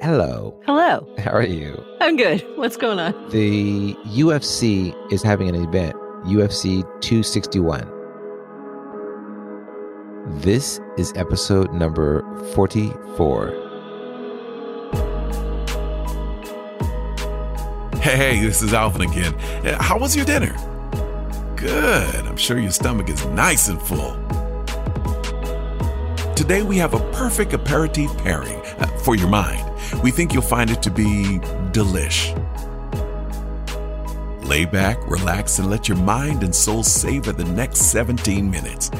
Hello. Hello. How are you? I'm good. What's going on? The UFC is having an event, UFC 261. This is episode number 44. Hey, this is Alvin again. Uh, How was your dinner? Good. I'm sure your stomach is nice and full. Today we have a perfect aperitif pairing uh, for your mind. We think you'll find it to be delish. Lay back, relax, and let your mind and soul savor the next 17 minutes.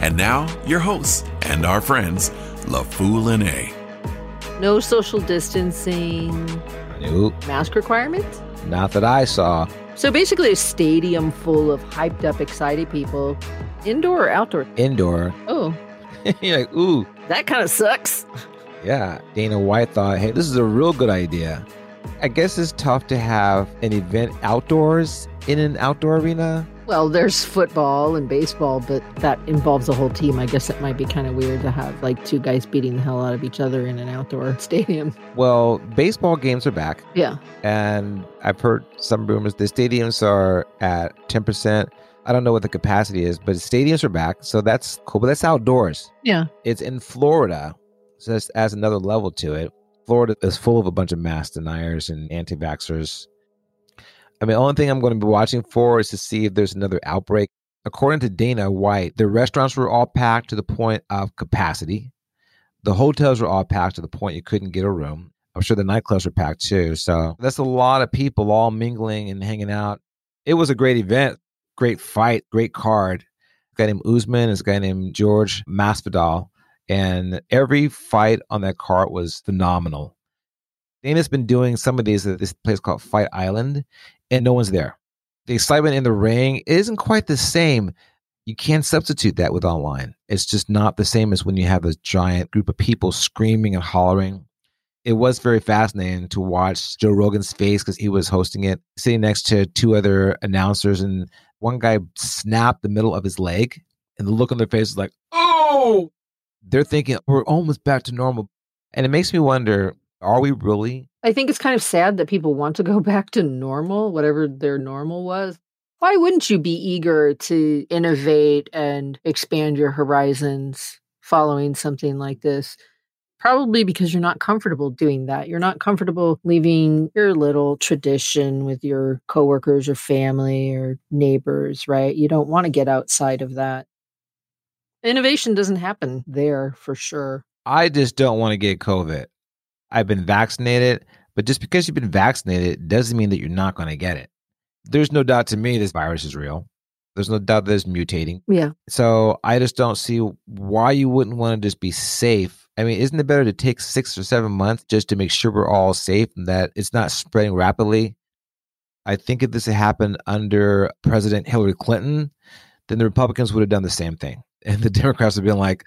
And now, your hosts and our friends, LaFool and A. No social distancing, Nope, mask requirement. not that I saw. So basically, a stadium full of hyped up, excited people, indoor or outdoor. Indoor. Oh, You're like, ooh, that kind of sucks. yeah. Dana White thought, hey, this is a real good idea. I guess it's tough to have an event outdoors in an outdoor arena. Well, there's football and baseball, but that involves a whole team. I guess it might be kind of weird to have like two guys beating the hell out of each other in an outdoor stadium. Well, baseball games are back. Yeah. and I've heard some rumors the stadiums are at 10%. I don't know what the capacity is, but stadiums are back. So that's cool. But that's outdoors. Yeah. It's in Florida. So this adds another level to it. Florida is full of a bunch of mask deniers and anti vaxxers. I mean, the only thing I'm going to be watching for is to see if there's another outbreak. According to Dana White, the restaurants were all packed to the point of capacity. The hotels were all packed to the point you couldn't get a room. I'm sure the nightclubs were packed too. So that's a lot of people all mingling and hanging out. It was a great event, great fight, great card. A guy named Usman, is a guy named George Masvidal, and every fight on that card was phenomenal. Dana's been doing some of these at this place called Fight Island, and no one's there. The excitement in the ring isn't quite the same. You can't substitute that with online. It's just not the same as when you have a giant group of people screaming and hollering it was very fascinating to watch Joe Rogan's face because he was hosting it, sitting next to two other announcers, and one guy snapped the middle of his leg, and the look on their face is like, "Oh!" They're thinking we're almost back to normal, and it makes me wonder: Are we really? I think it's kind of sad that people want to go back to normal, whatever their normal was. Why wouldn't you be eager to innovate and expand your horizons following something like this? Probably because you're not comfortable doing that. You're not comfortable leaving your little tradition with your coworkers or family or neighbors, right? You don't want to get outside of that. Innovation doesn't happen there for sure. I just don't want to get COVID. I've been vaccinated, but just because you've been vaccinated doesn't mean that you're not going to get it. There's no doubt to me this virus is real. There's no doubt that it's mutating. Yeah. So I just don't see why you wouldn't want to just be safe. I mean, isn't it better to take six or seven months just to make sure we're all safe and that it's not spreading rapidly? I think if this had happened under President Hillary Clinton, then the Republicans would have done the same thing. And the Democrats would have been like,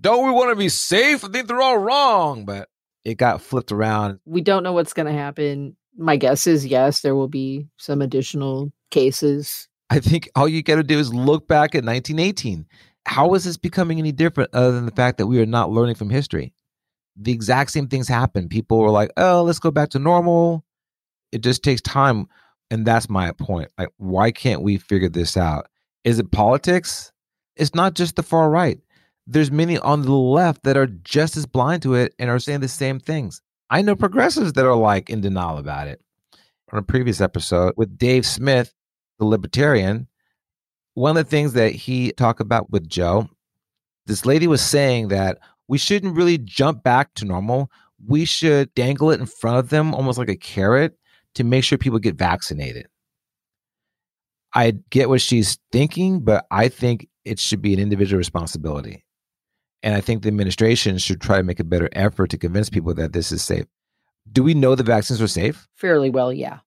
don't we want to be safe? I think they're all wrong. But it got flipped around. we don't know what's going to happen. My guess is yes, there will be some additional cases. I think all you got to do is look back at 1918. How is this becoming any different other than the fact that we are not learning from history? The exact same things happen. People were like, oh, let's go back to normal. It just takes time. And that's my point. Like, why can't we figure this out? Is it politics? It's not just the far right. There's many on the left that are just as blind to it and are saying the same things. I know progressives that are like in denial about it. On a previous episode with Dave Smith, the libertarian, one of the things that he talked about with Joe, this lady was saying that we shouldn't really jump back to normal. We should dangle it in front of them almost like a carrot to make sure people get vaccinated. I get what she's thinking, but I think it should be an individual responsibility. And I think the administration should try to make a better effort to convince people that this is safe. Do we know the vaccines are safe? Fairly well, yeah.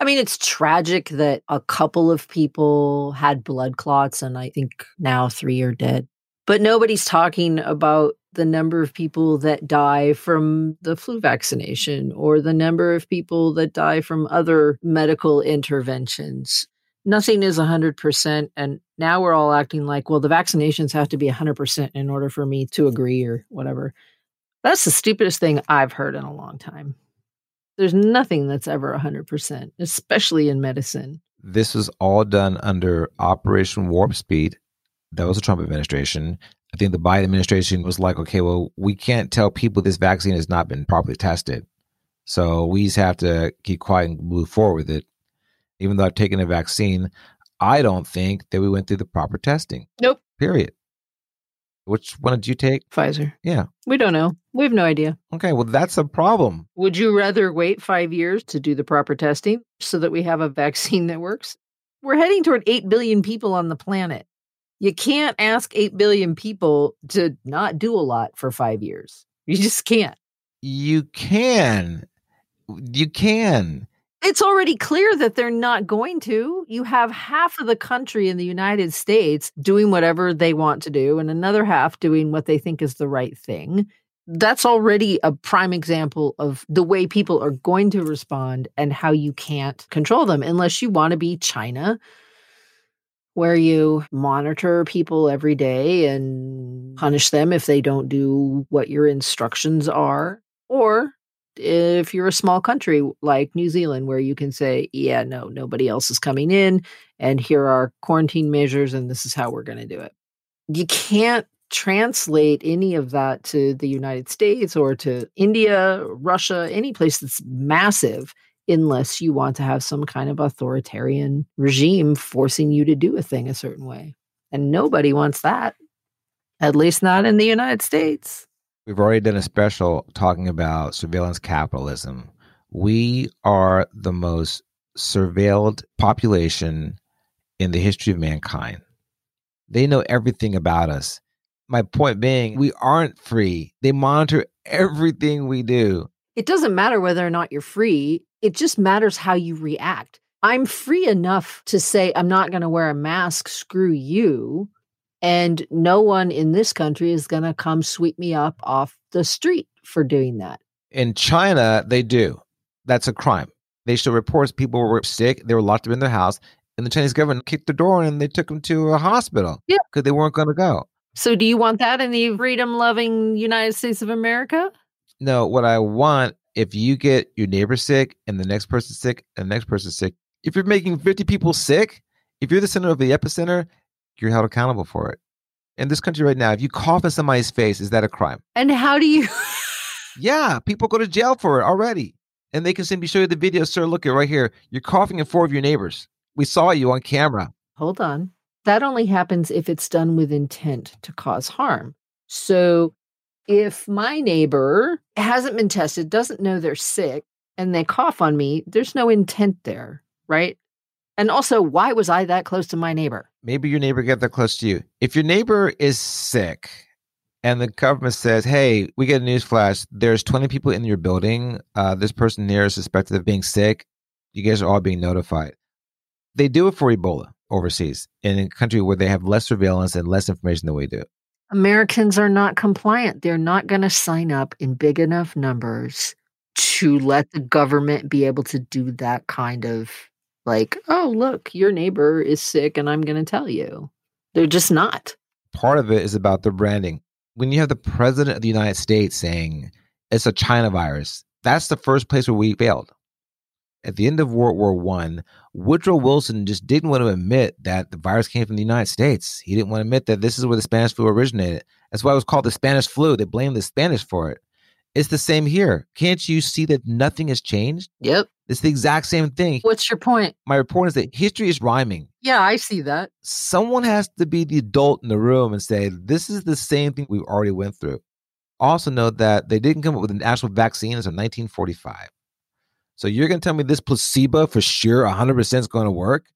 I mean, it's tragic that a couple of people had blood clots, and I think now three are dead. But nobody's talking about the number of people that die from the flu vaccination or the number of people that die from other medical interventions. Nothing is 100%, and Now we're all acting like, well, the vaccinations have to be 100% in order for me to agree or whatever. That's the stupidest thing I've heard in a long time. There's nothing that's ever 100%, especially in medicine. This was all done under Operation Warp Speed. That was the Trump administration. I think the Biden administration was like, okay, well, we can't tell people this vaccine has not been properly tested. So we just have to keep quiet and move forward with it. Even though I've taken a vaccine, I don't think that we went through the proper testing. Nope. Period. Which one did you take? Pfizer. Yeah. We don't know. We have no idea. Okay, well, that's a problem. Would you rather wait five years to do the proper testing so that we have a vaccine that works? We're heading toward 8 billion people on the planet. You can't ask 8 billion people to not do a lot for five years. You just can't. You can. You can. It's already clear that they're not going to. You have half of the country in the United States doing whatever they want to do, and another half doing what they think is the right thing. That's already a prime example of the way people are going to respond and how you can't control them unless you want to be China, where you monitor people every day and punish them if they don't do what your instructions are. Or if you're a small country like New Zealand, where you can say, yeah, no, nobody else is coming in, and here are quarantine measures, and this is how we're going to do it. You can't translate any of that to the United States or to India, Russia, any place that's massive, unless you want to have some kind of authoritarian regime forcing you to do a thing a certain way. And nobody wants that, at least not in the United States. We've already done a special talking about surveillance capitalism. We are the most surveilled population in the history of mankind. They know everything about us. My point being, we aren't free. They monitor everything we do. It doesn't matter whether or not you're free, it just matters how you react. I'm free enough to say, I'm not going to wear a mask, screw you. And no one in this country is going to come sweep me up off the street for doing that. In China, they do. That's a crime. They show reports people were sick, they were locked up in their house, and the Chinese government kicked the door in and they took them to a hospital. Yeah. Because they weren't going to go. So, do you want that in the freedom loving United States of America? No, what I want, if you get your neighbor sick and the next person sick and the next person sick, if you're making 50 people sick, if you're the center of the epicenter, you're held accountable for it. In this country right now, if you cough in somebody's face, is that a crime? And how do you? yeah, people go to jail for it already. And they can simply show you the video, sir. Look at right here. You're coughing in four of your neighbors. We saw you on camera. Hold on. That only happens if it's done with intent to cause harm. So if my neighbor hasn't been tested, doesn't know they're sick, and they cough on me, there's no intent there, right? And also, why was I that close to my neighbor? Maybe your neighbor got that close to you. If your neighbor is sick and the government says, hey, we get a news flash, there's 20 people in your building. Uh, this person here is suspected of being sick. You guys are all being notified. They do it for Ebola overseas in a country where they have less surveillance and less information than we do. Americans are not compliant. They're not going to sign up in big enough numbers to let the government be able to do that kind of like, oh, look, your neighbor is sick and I'm going to tell you. They're just not. Part of it is about the branding. When you have the president of the United States saying it's a China virus, that's the first place where we failed. At the end of World War One, Woodrow Wilson just didn't want to admit that the virus came from the United States. He didn't want to admit that this is where the Spanish flu originated. That's why it was called the Spanish flu. They blamed the Spanish for it. It's the same here. Can't you see that nothing has changed? Yep. It's the exact same thing. What's your point? My point is that history is rhyming. Yeah, I see that. Someone has to be the adult in the room and say, this is the same thing we already went through. Also note that they didn't come up with an actual vaccine until 1945. So you're going to tell me this placebo for sure 100% is going to work?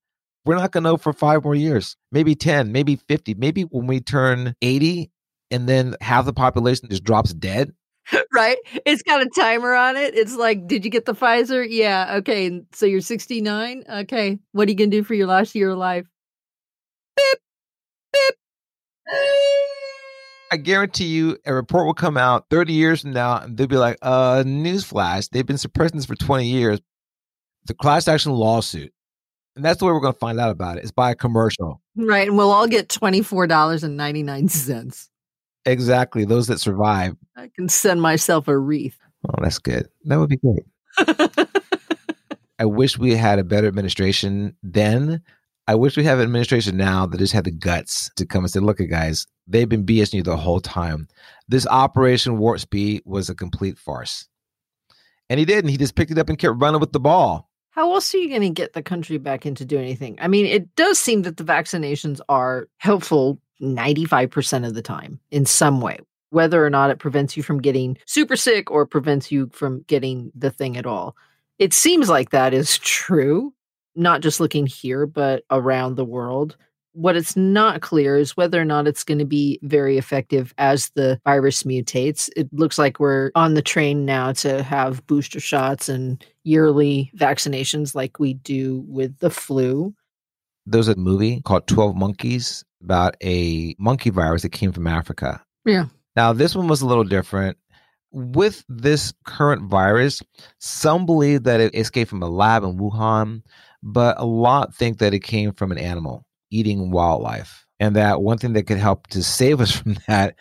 We're not going to know for five more years, maybe 10, maybe 50, maybe when we turn 80 and then half the population just drops dead. right? It's got a timer on it. It's like, did you get the Pfizer? Yeah. Okay. So you're 69. Okay. What are you going to do for your last year of life? Beep, beep. I guarantee you a report will come out 30 years from now and they'll be like, uh, newsflash, they've been suppressing this for 20 years. The class action lawsuit And that's the way we're going to find out about it. It's by a commercial. Right. And we'll all get $24.99. Exactly. Those that survive. I can send myself a wreath. Oh, that's good. That would be great. I wish we had a better administration then. I wish we have an administration now that just had the guts to come and say, look, at guys, they've been BSing you the whole time. This Operation Warp Speed was a complete farce. And he didn't. He just picked it up and kept running with the ball. How else are you going to get the country back into doing anything? I mean, it does seem that the vaccinations are helpful 95% of the time in some way, whether or not it prevents you from getting super sick or prevents you from getting the thing at all. It seems like that is true, not just looking here, but around the world. What it's not clear is whether or not it's going to be very effective as the virus mutates. It looks like we're on the train now to have booster shots and yearly vaccinations like we do with the flu. There's a movie called 12 Monkeys about a monkey virus that came from Africa. Yeah. Now, this one was a little different. With this current virus, some believe that it escaped from a lab in Wuhan, but a lot think that it came from an animal eating wildlife. And that one thing that could help to save us from that,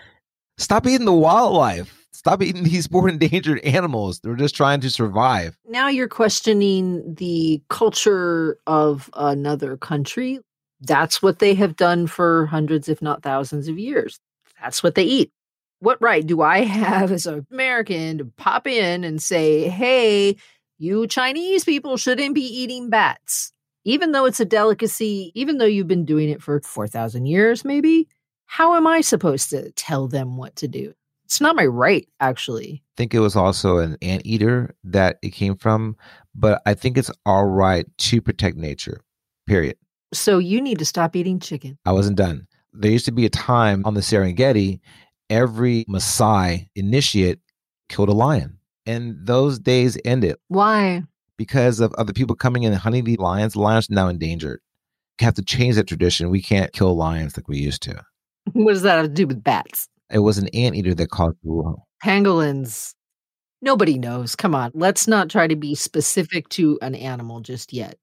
stop eating the wildlife. Stop eating these more endangered animals. They're just trying to survive. Now you're questioning the culture of another country. That's what they have done for hundreds, if not thousands of years. That's what they eat. What right do I have as an American to pop in and say, hey, you Chinese people shouldn't be eating bats? Even though it's a delicacy, even though you've been doing it for 4,000 years, maybe, how am I supposed to tell them what to do? It's not my right, actually. I think it was also an anteater that it came from, but I think it's our right to protect nature, period. So you need to stop eating chicken. I wasn't done. There used to be a time on the Serengeti, every Maasai initiate killed a lion. And those days ended Why? because of other people coming in and hunting the lions. The lions are now endangered. We have to change that tradition. We can't kill lions like we used to. What does that have to do with bats? It was an anteater that caused the. Pangolins. Nobody knows. Come on. Let's not try to be specific to an animal just yet.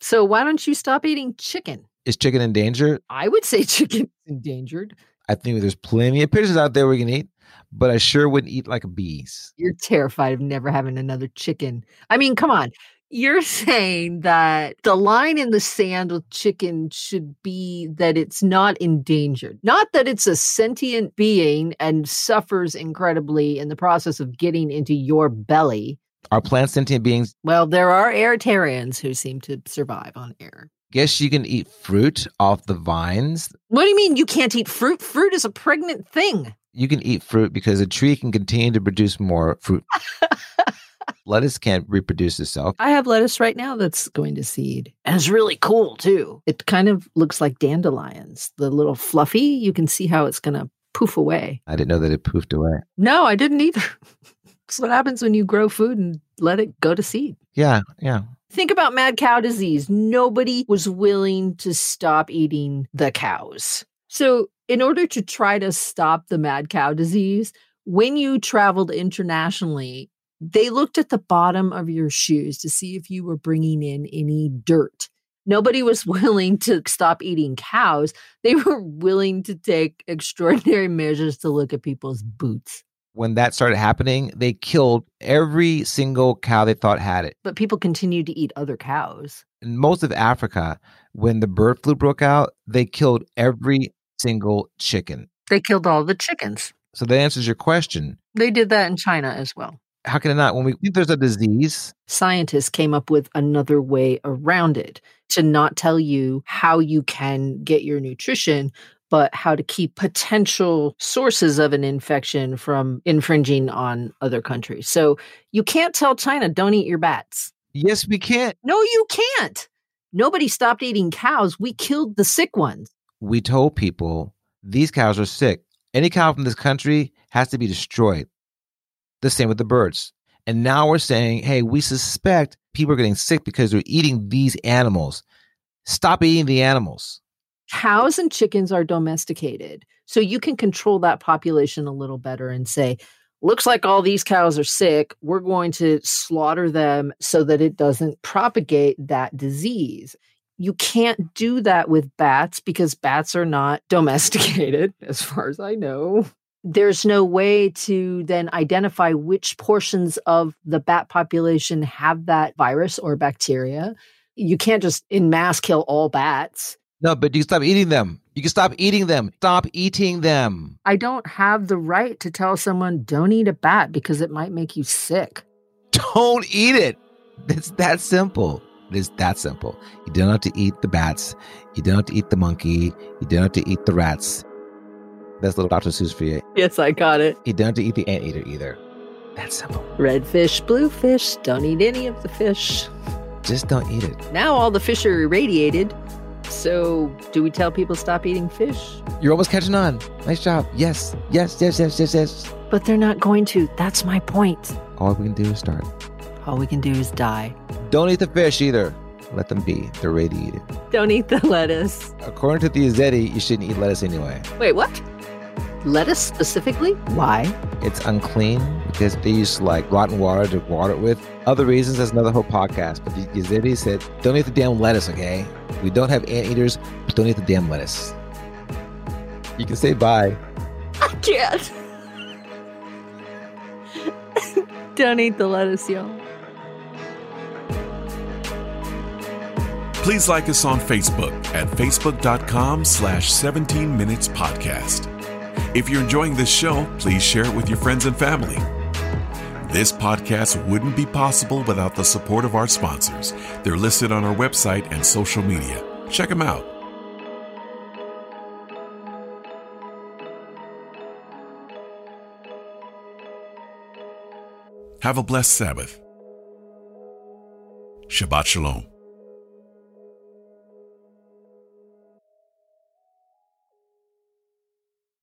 So why don't you stop eating chicken? Is chicken endangered? I would say chicken is endangered. I think there's plenty of pictures out there we can eat, but I sure wouldn't eat like a bees. You're terrified of never having another chicken. I mean, come on. You're saying that the line in the sand with chicken should be that it's not endangered, not that it's a sentient being and suffers incredibly in the process of getting into your belly. Are plants sentient beings? Well, there are airtarians who seem to survive on air. Guess you can eat fruit off the vines. What do you mean you can't eat fruit? Fruit is a pregnant thing. You can eat fruit because a tree can continue to produce more fruit. Lettuce can't reproduce itself. I have lettuce right now that's going to seed. And it's really cool too. It kind of looks like dandelions. The little fluffy, you can see how it's going to poof away. I didn't know that it poofed away. No, I didn't either. That's what happens when you grow food and let it go to seed. Yeah, yeah. Think about mad cow disease. Nobody was willing to stop eating the cows. So, in order to try to stop the mad cow disease, when you traveled internationally, they looked at the bottom of your shoes to see if you were bringing in any dirt. Nobody was willing to stop eating cows. They were willing to take extraordinary measures to look at people's boots. When that started happening, they killed every single cow they thought had it. But people continued to eat other cows. In most of Africa, when the bird flu broke out, they killed every single chicken. They killed all the chickens. So that answers your question. They did that in China as well. How can it not? When we think there's a disease, Scientists came up with another way around it to not tell you how you can get your nutrition, but how to keep potential sources of an infection from infringing on other countries. So you can't tell China, don't eat your bats. yes, we can't. No, you can't. Nobody stopped eating cows. We killed the sick ones. We told people these cows are sick. Any cow from this country has to be destroyed. The same with the birds. And now we're saying, hey, we suspect people are getting sick because they're eating these animals. Stop eating the animals. Cows and chickens are domesticated. So you can control that population a little better and say, looks like all these cows are sick. We're going to slaughter them so that it doesn't propagate that disease. You can't do that with bats because bats are not domesticated, as far as I know. There's no way to then identify which portions of the bat population have that virus or bacteria. You can't just in mass kill all bats. No, but you stop eating them. You can stop eating them. Stop eating them. I don't have the right to tell someone don't eat a bat because it might make you sick. Don't eat it. It's that simple. It is that simple. You don't have to eat the bats. You don't have to eat the monkey. You don't have to eat the rats. That's little Dr. Seuss for you. Yes, I got it. You don't have to eat the anteater either. That's simple. Red fish, blue fish, don't eat any of the fish. Just don't eat it. Now all the fish are irradiated. So, do we tell people stop eating fish? You're almost catching on. Nice job. Yes, yes, yes, yes, yes, yes. But they're not going to. That's my point. All we can do is start. All we can do is die. Don't eat the fish either. Let them be. They're ready to eat it. Don't eat the lettuce. According to the Yazidi, you shouldn't eat lettuce anyway. Wait, what? Lettuce specifically? Why? It's unclean because they use like rotten water to water it with. Other reasons, that's another whole podcast. But the Yazidi said, don't eat the damn lettuce, okay? We don't have anteaters, but don't eat the damn lettuce. You can say bye. I can't. don't eat the lettuce, y'all. Please like us on Facebook at facebook.com slash 17 minutes podcast. If you're enjoying this show, please share it with your friends and family. This podcast wouldn't be possible without the support of our sponsors. They're listed on our website and social media. Check them out. Have a blessed Sabbath. Shabbat Shalom.